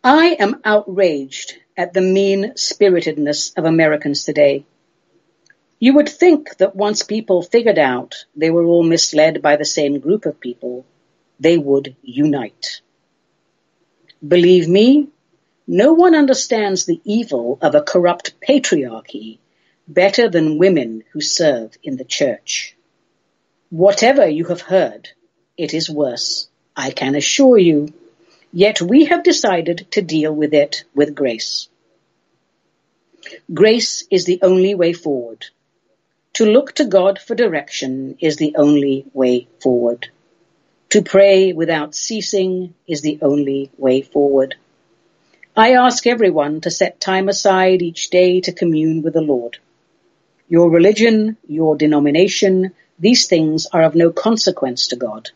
S2: I am outraged at the mean-spiritedness of Americans today. You would think that once people figured out they were all misled by the same group of people, they would unite. Believe me, no one understands the evil of a corrupt patriarchy better than women who serve in the church. Whatever you have heard, it is worse, I can assure you. Yet we have decided to deal with it with grace. Grace is the only way forward. To look to God for direction is the only way forward. To pray without ceasing is the only way forward. I ask everyone to set time aside each day to commune with the Lord. Your religion, your denomination, these things are of no consequence to God.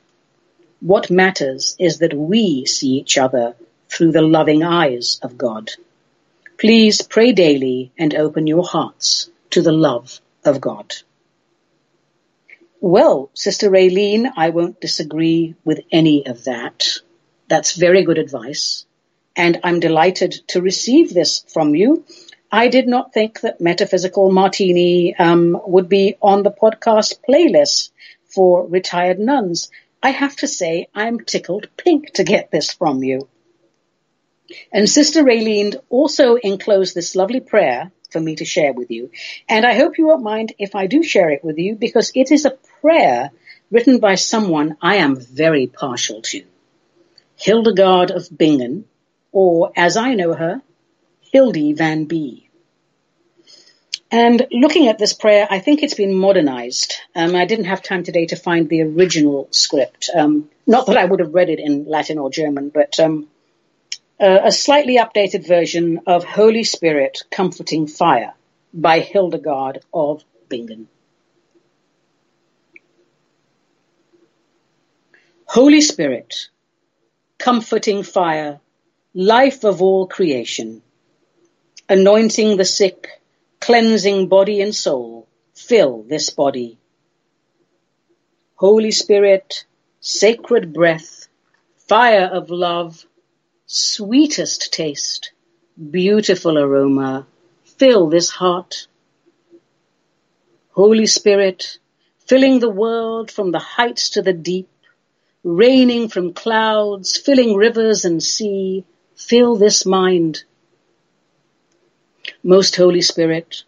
S2: What matters is that we see each other through the loving eyes of God. Please pray daily and open your hearts to the love of God. Well, Sister Raylene, I won't disagree with any of that. That's very good advice. And I'm delighted to receive this from you. I did not think that Metaphysical Martini um, would be on the podcast playlist for retired nuns. I have to say I'm tickled pink to get this from you. And Sister Raylene also enclosed this lovely prayer for me to share with you. And I hope you won't mind if I do share it with you because it is a prayer written by someone I am very partial to. Hildegard of Bingen, or as I know her, Hildy Van B. And looking at this prayer, I think it's been modernized. Um, I didn't have time today to find the original script. Um, not that I would have read it in Latin or German, but um, uh, a slightly updated version of Holy Spirit Comforting Fire by Hildegard of Bingen. Holy Spirit, comforting fire, life of all creation, anointing the sick, cleansing body and soul, fill this body. Holy Spirit, sacred breath, fire of love, sweetest taste, beautiful aroma, fill this heart. Holy Spirit, filling the world from the heights to the deep, raining from clouds, filling rivers and sea, fill this mind. Most Holy Spirit,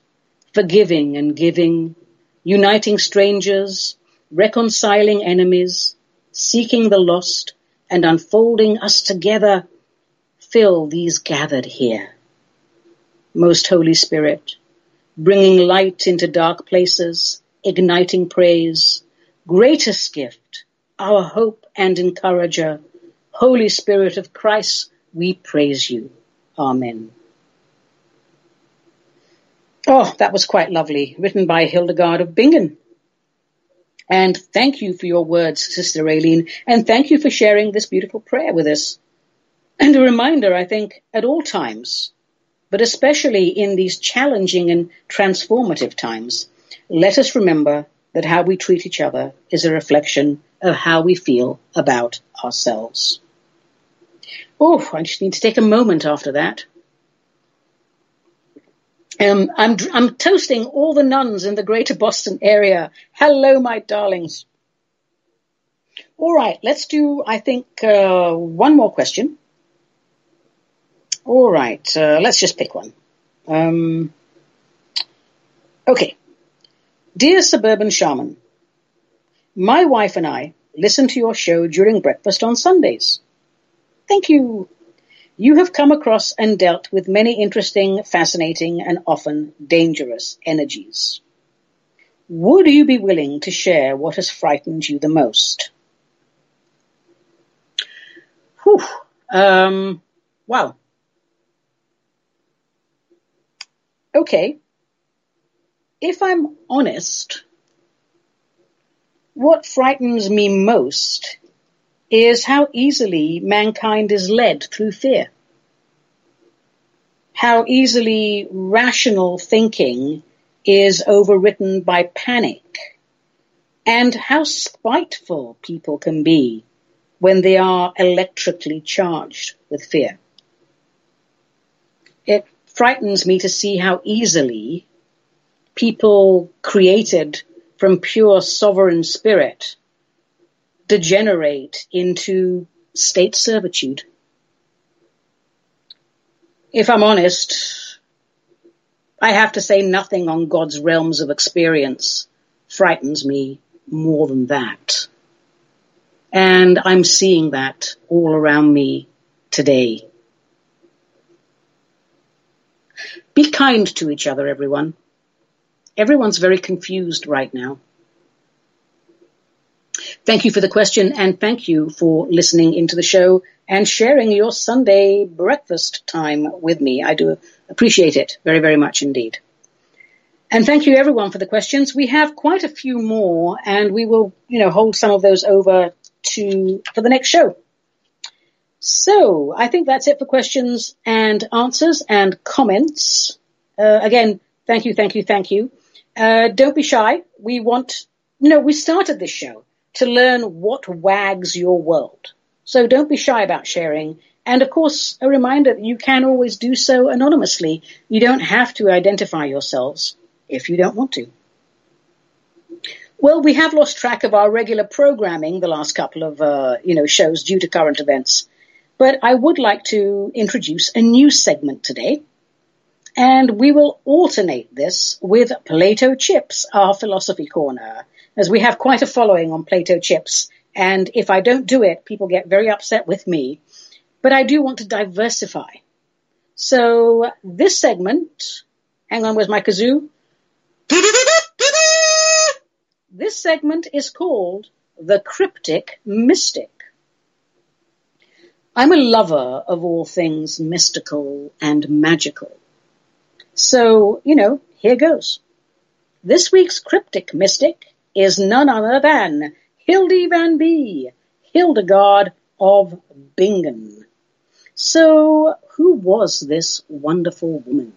S2: forgiving and giving, uniting strangers, reconciling enemies, seeking the lost, and unfolding us together, fill these gathered here. Most Holy Spirit, bringing light into dark places, igniting praise, greatest gift, our hope and encourager, Holy Spirit of Christ, we praise you. Amen. Oh, that was quite lovely. Written by Hildegard of Bingen. And thank you for your words, Sister Raylene, and thank you for sharing this beautiful prayer with us. And a reminder, I think, at all times, but especially in these challenging and transformative times, let us remember that how we treat each other is a reflection of how we feel about ourselves. Oh, I just need to take a moment after that um, I'm, I'm toasting all the nuns in the greater Boston area. Hello, my darlings. All right, let's do, I think, uh, one more question. All right, uh, let's just pick one. Um, okay. Dear Suburban Shaman, my wife and I listen to your show during breakfast on Sundays. Thank you. You have come across and dealt with many interesting, fascinating, and often dangerous energies. Would you be willing to share what has frightened you the most? Whew. Um, wow. Okay. If I'm honest, what frightens me most is how easily mankind is led through fear. How easily rational thinking is overwritten by panic. And how spiteful people can be when they are electrically charged with fear. It frightens me to see how easily people created from pure sovereign spirit degenerate into state servitude. If I'm honest, I have to say nothing on God's realms of experience frightens me more than that. And I'm seeing that all around me today. Be kind to each other, everyone. Everyone's very confused right now. Thank you for the question and thank you for listening into the show and sharing your Sunday breakfast time with me. I do appreciate it very, very much indeed. And thank you everyone for the questions. We have quite a few more and we will, you know, hold some of those over to, for the next show. So I think that's it for questions and answers and comments. Uh, again, thank you, thank you, thank you. Uh, don't be shy. We want, you know, we started this show to learn what wags your world. So don't be shy about sharing. And of course, a reminder that you can always do so anonymously. You don't have to identify yourselves if you don't want to. Well, we have lost track of our regular programming the last couple of, uh, you know, shows due to current events. But I would like to introduce a new segment today. And we will alternate this with Plato Chips, our philosophy corner as we have quite a following on Plato chips. And if I don't do it, people get very upset with me. But I do want to diversify. So this segment, hang on, where's my kazoo? This segment is called The Cryptic Mystic. I'm a lover of all things mystical and magical. So, you know, here goes. This week's cryptic mystic is none other than Hildy Van B, Hildegard of Bingen. So, who was this wonderful woman?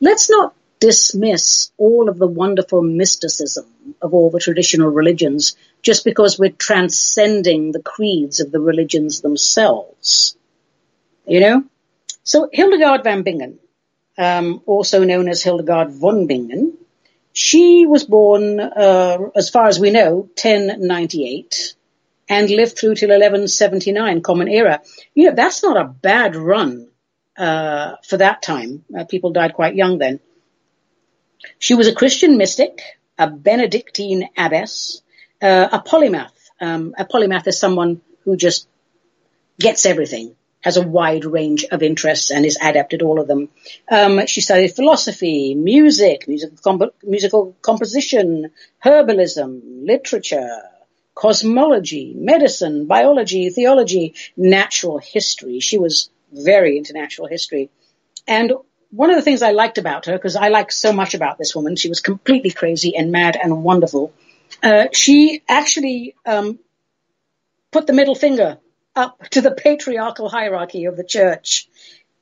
S2: Let's not dismiss all of the wonderful mysticism of all the traditional religions just because we're transcending the creeds of the religions themselves. You know? So Hildegard van Bingen, um, also known as Hildegard von Bingen, she was born, uh, as far as we know, 1098 and lived through till 1179, Common Era. You know, that's not a bad run uh, for that time. Uh, people died quite young then. She was a Christian mystic, a Benedictine abbess, uh, a polymath. Um, a polymath is someone who just gets everything, has a wide range of interests and is adept at all of them. Um, she studied philosophy, music, musical, comp- musical composition, herbalism, literature, cosmology, medicine, biology, theology, natural history. She was very into natural history. And one of the things I liked about her, because I like so much about this woman, she was completely crazy and mad and wonderful. Uh, she actually um, put the middle finger up to the patriarchal hierarchy of the church,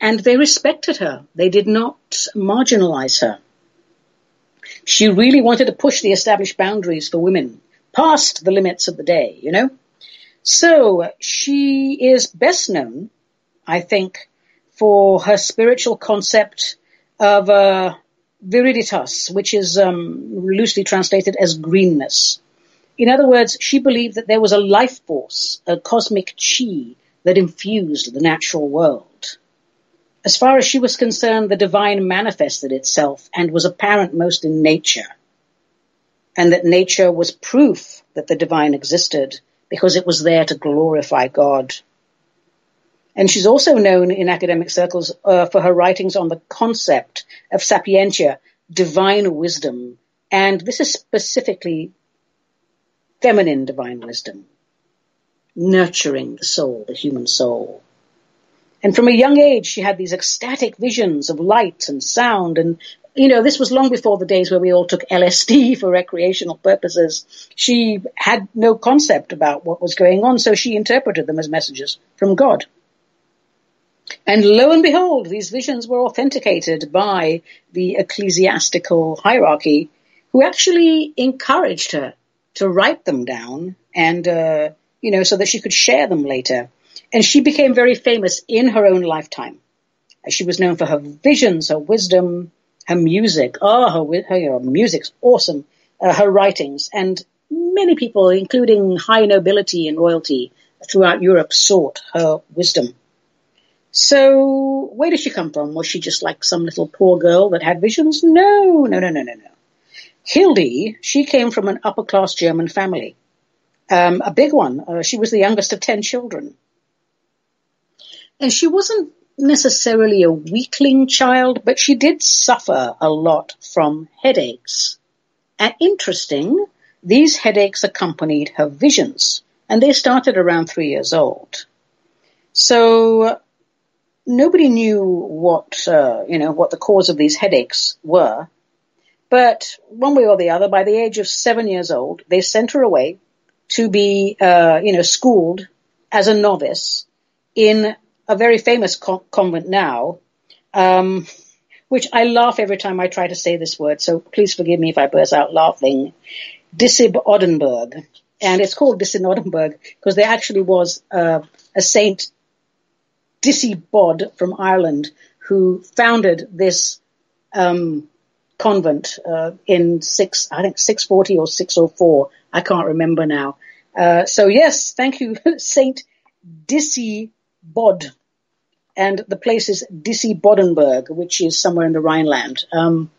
S2: and they respected her. They did not marginalize her. She really wanted to push the established boundaries for women past the limits of the day, you know? So she is best known, I think, for her spiritual concept of uh, viriditas, which is um, loosely translated as greenness. In other words, she believed that there was a life force, a cosmic chi, that infused the natural world. As far as she was concerned, the divine manifested itself and was apparent most in nature, and that nature was proof that the divine existed because it was there to glorify God. And she's also known in academic circles uh, for her writings on the concept of sapientia, divine wisdom. And this is specifically feminine divine wisdom, nurturing the soul, the human soul. And from a young age, she had these ecstatic visions of light and sound. And, you know, this was long before the days where we all took LSD for recreational purposes. She had no concept about what was going on, so she interpreted them as messages from God. And lo and behold, these visions were authenticated by the ecclesiastical hierarchy who actually encouraged her to write them down and, uh, you know, so that she could share them later. And she became very famous in her own lifetime. She was known for her visions, her wisdom, her music. Oh, her, her, her music's awesome. Uh, her writings. And many people, including high nobility and royalty throughout Europe, sought her wisdom. So where did she come from? Was she just like some little poor girl that had visions? No, no, no, no, no, no. Hildy, she came from an upper class German family. Um, a big one. Uh, she was the youngest of ten children. And she wasn't necessarily a weakling child, but she did suffer a lot from headaches. And interesting, these headaches accompanied her visions, and they started around three years old. So nobody knew what uh, you know what the cause of these headaches were, but one way or the other, by the age of seven years old, they sent her away to be uh, you know schooled as a novice in a very famous co- convent now. Um, which I laugh every time I try to say this word, so please forgive me if I burst out laughing. Disibodenberg. And it's called Disibodenberg because there actually was uh, a saint Bod from Ireland who founded this um, convent uh, in six, I think 640 or 604. I can't remember now. Uh, so yes, thank you, Saint Bod, and the place is Disibodenberg, which is somewhere in the Rhineland. Um,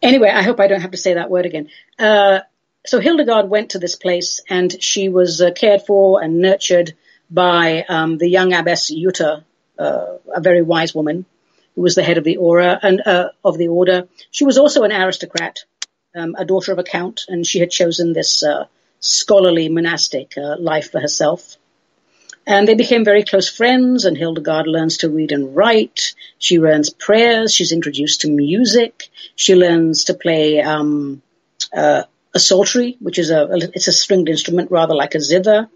S2: anyway, I hope I don't have to say that word again. Uh, so Hildegard went to this place, and she was uh, cared for and nurtured by um, the young abbess Jutta, uh, a very wise woman, who was the head of the aura and uh, of the order. She was also an aristocrat, um, a daughter of a count, and she had chosen this uh, scholarly monastic uh, life for herself. And they became very close friends, and Hildegard learns to read and write. She learns prayers. She's introduced to music. She learns to play um, uh, a psaltery, which is a, it's a stringed instrument, rather like a zither.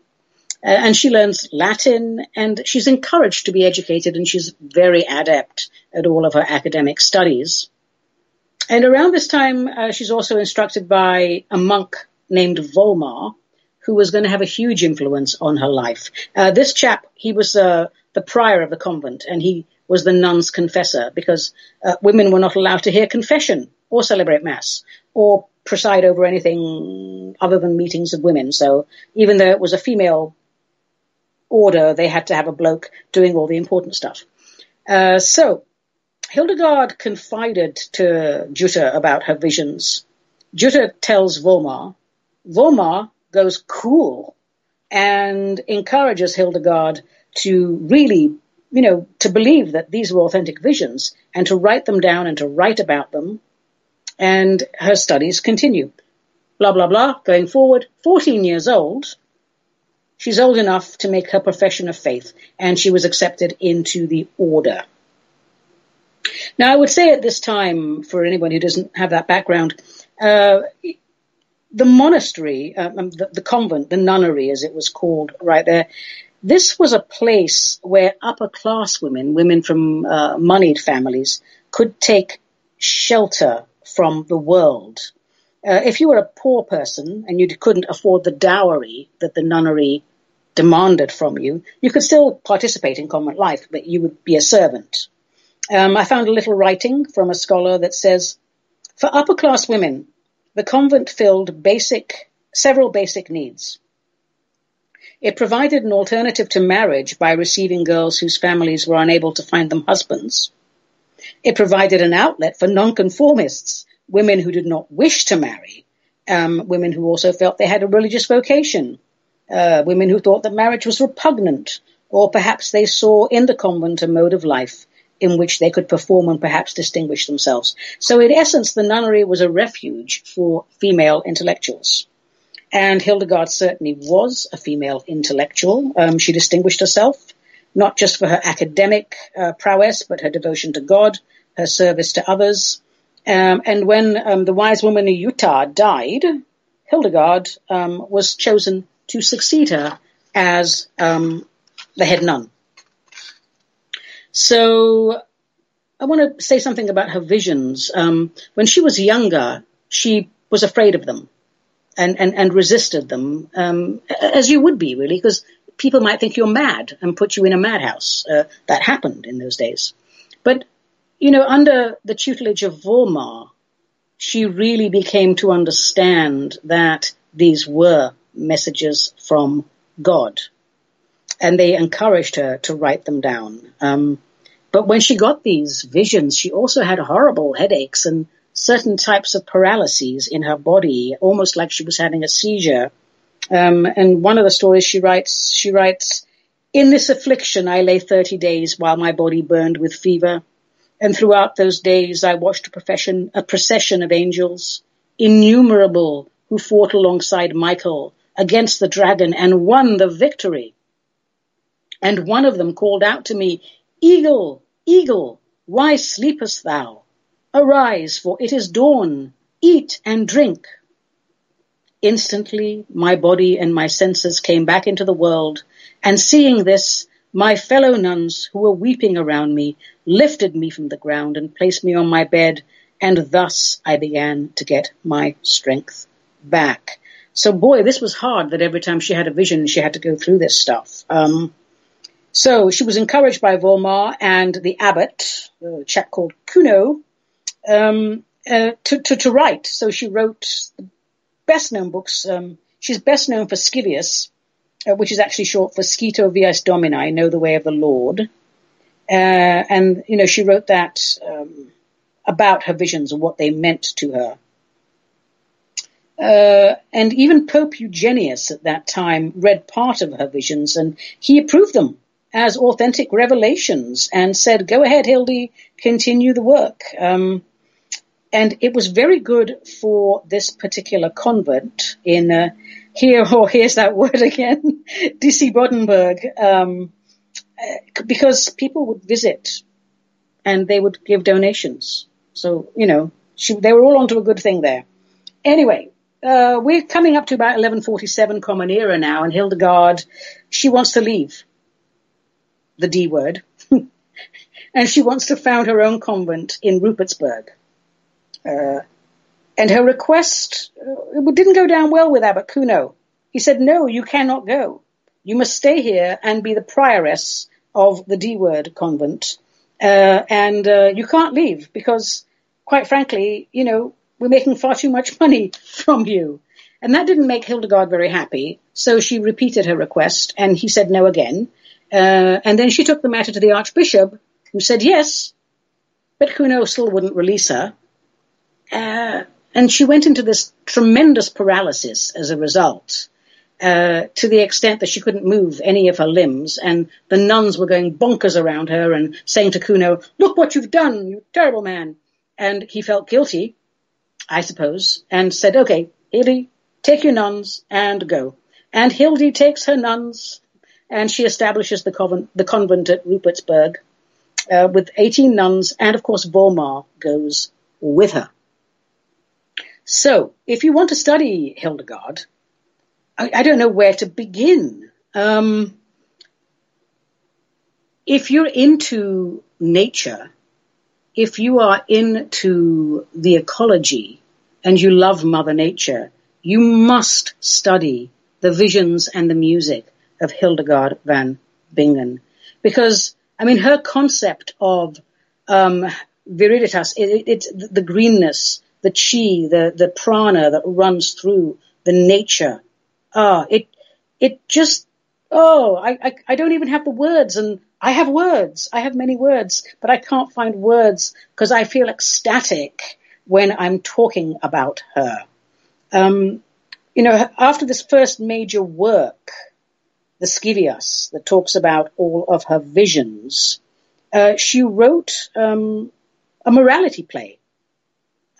S2: Uh, and she learns Latin, and she's encouraged to be educated, and she's very adept at all of her academic studies. And around this time, uh, she's also instructed by a monk named Volmar, who was going to have a huge influence on her life. Uh, this chap, he was uh, the prior of the convent, and he was the nun's confessor because uh, women were not allowed to hear confession or celebrate mass or preside over anything other than meetings of women. So even though it was a female order, they had to have a bloke doing all the important stuff. Uh, so Hildegard confided to Jutta about her visions. Jutta tells Volmar. Volmar goes cool and encourages Hildegard to really, you know, to believe that these were authentic visions and to write them down and to write about them. And her studies continue. Blah, blah, blah. Going forward, 14 years old, she's old enough to make her profession of faith and she was accepted into the order. Now, I would say at this time, for anyone who doesn't have that background, uh, the monastery, um, the, the, convent, the nunnery as it was called right there, this was a place where upper class women, women from uh, moneyed families, could take shelter from the world. Uh, if you were a poor person and you couldn't afford the dowry that the nunnery demanded from you, you could still participate in convent life, but you would be a servant. Um, I found a little writing from a scholar that says, for upper class women, the convent filled basic, several basic needs. It provided an alternative to marriage by receiving girls whose families were unable to find them husbands. It provided an outlet for nonconformists, women who did not wish to marry, um, women who also felt they had a religious vocation, uh, women who thought that marriage was repugnant, or perhaps they saw in the convent a mode of life in which they could perform and perhaps distinguish themselves. So in essence, the nunnery was a refuge for female intellectuals. And Hildegard certainly was a female intellectual. Um, she distinguished herself not just for her academic uh, prowess, but her devotion to God, her service to others. Um, and when um, the wise woman Jutta died, Hildegard um, was chosen to succeed her as um, the head nun. So I want to say something about her visions. Um, when she was younger, she was afraid of them and, and, and resisted them, um, as you would be really, because people might think you're mad and put you in a madhouse. Uh, that happened in those days. But, you know, under the tutelage of Volmar, she really became to understand that these were messages from God. And they encouraged her to write them down. Um, but when she got these visions, she also had horrible headaches and certain types of paralyses in her body, almost like she was having a seizure. Um, and one of the stories she writes, she writes, in this affliction I lay 30 days while my body burned with fever. And throughout those days I watched a, profession, a procession of angels, innumerable, who fought alongside Michael against the dragon and won the victory. And one of them called out to me, Eagle, eagle, why sleepest thou? Arise, for it is dawn. Eat and drink. Instantly, my body and my senses came back into the world, and seeing this, my fellow nuns who were weeping around me lifted me from the ground and placed me on my bed, and thus I began to get my strength back. So boy, this was hard that every time she had a vision, she had to go through this stuff. Um, so she was encouraged by Volmar and the abbot, a chap called Kuno, um, uh, to, to, to, write. So she wrote the best known books. Um, she's best known for Scivias, uh, which is actually short for Scito Vias Domini, Know the Way of the Lord. Uh, and, you know, she wrote that um, about her visions and what they meant to her. Uh, and even Pope Eugenius at that time read part of her visions and he approved them as authentic revelations and said, go ahead, Hildy, continue the work. Um, and it was very good for this particular convent in uh, here, or oh, here's that word again, Disibodenberg, um, uh, because people would visit and they would give donations. So, you know, she, they were all onto a good thing there. Anyway, uh, we're coming up to about 1147 Common Era now, and Hildegard, she wants to leave the D word, and she wants to found her own convent in Rupertsberg. Uh, and her request uh, didn't go down well with Abbot Kuno. He said, no, you cannot go. You must stay here and be the prioress of the D word convent. Uh, and uh, you can't leave because, quite frankly, you know, we're making far too much money from you. And that didn't make Hildegard very happy. So she repeated her request and he said no again. Uh, and then she took the matter to the Archbishop who said yes, but Kuno still wouldn't release her. Uh, and she went into this tremendous paralysis as a result. Uh, to the extent that she couldn't move any of her limbs, and the nuns were going bonkers around her and saying to Kuno, "Look what you've done, you terrible man!" And he felt guilty, I suppose, and said, "Okay, Hildy, take your nuns and go." And Hildy takes her nuns, and she establishes the convent, the convent at Rupertsberg uh, with 18 nuns, and of course Volmar goes with her. So, if you want to study Hildegard, I, I don't know where to begin. Um, if you're into nature, if you are into the ecology and you love Mother Nature, you must study the visions and the music of Hildegard van Bingen. Because, I mean, her concept of um, viriditas, it, it's the greenness, the chi, the, the prana that runs through the nature. Ah, it, it just, oh, I, I, I don't even have the words and I have words. I have many words, but I can't find words because I feel ecstatic when I'm talking about her. Um, you know, after this first major work, the Scivias, that talks about all of her visions, uh, she wrote um, a morality play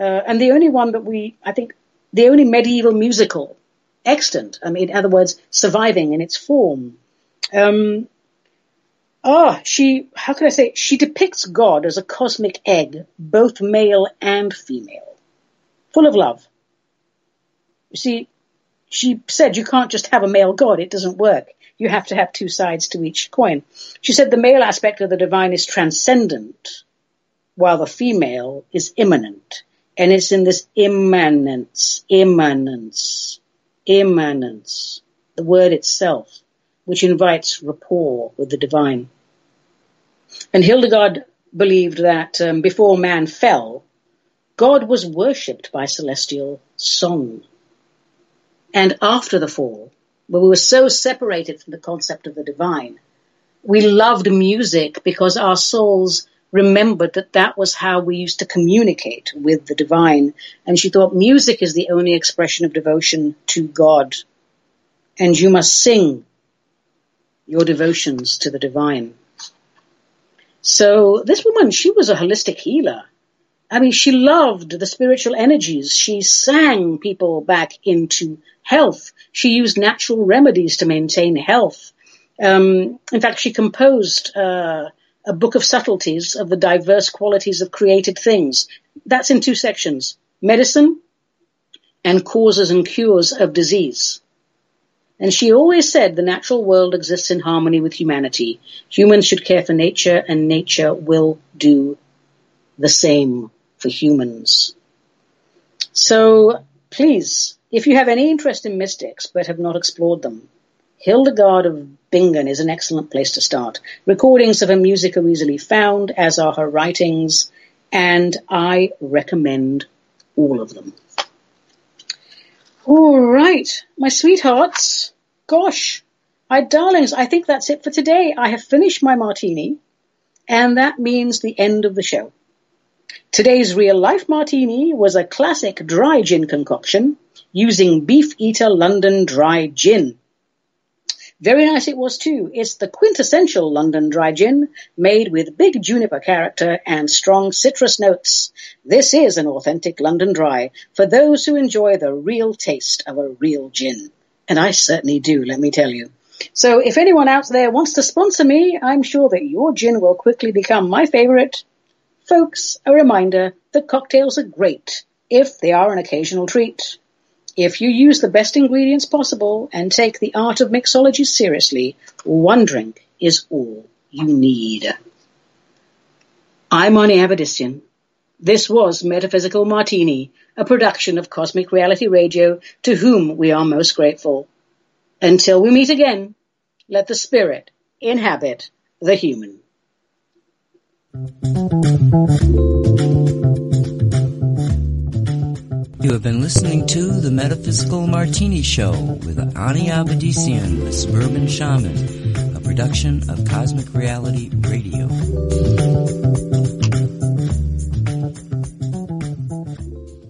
S2: uh, and the only one that we, I think, the only medieval musical extant. I mean, in other words, surviving in its form. Um, ah, she, how can I say, she depicts God as a cosmic egg, both male and female, full of love. You see, she said you can't just have a male God, it doesn't work. You have to have two sides to each coin. She said the male aspect of the divine is transcendent, while the female is immanent. And it's in this immanence, immanence, immanence, the word itself, which invites rapport with the divine. And Hildegard believed that um, before man fell, God was worshipped by celestial song. And after the fall, when we were so separated from the concept of the divine, we loved music because our souls remembered that that was how we used to communicate with the divine. And she thought music is the only expression of devotion to God. And you must sing your devotions to the divine. So this woman, she was a holistic healer. I mean, she loved the spiritual energies. She sang people back into health. She used natural remedies to maintain health. Um, in fact, she composed uh, a book of subtleties of the diverse qualities of created things. That's in two sections. Medicine and causes and cures of disease. And she always said the natural world exists in harmony with humanity. Humans should care for nature and nature will do the same for humans. So please, if you have any interest in mystics but have not explored them, Hildegard of Bingen is an excellent place to start. Recordings of her music are easily found, as are her writings, and I recommend all of them. All right, my sweethearts. Gosh, my darlings, I think that's it for today. I have finished my martini, and that means the end of the show. Today's real life martini was a classic dry gin concoction using Beefeater London Dry Gin. Very nice it was too. It's the quintessential London dry gin, made with big juniper character and strong citrus notes. This is an authentic London dry for those who enjoy the real taste of a real gin. And I certainly do, let me tell you. So if anyone out there wants to sponsor me, I'm sure that your gin will quickly become my favorite. Folks, a reminder that cocktails are great if they are an occasional treat. If you use the best ingredients possible and take the art of mixology seriously, one drink is all you need. I'm Ani Avedissian. This was Metaphysical Martini, a production of Cosmic Reality Radio, to whom we are most grateful. Until we meet again, let the spirit inhabit the human.
S1: You have been listening to the Metaphysical Martini Show with Ani Avedissian, the Suburban Shaman, a production of Cosmic Reality Radio.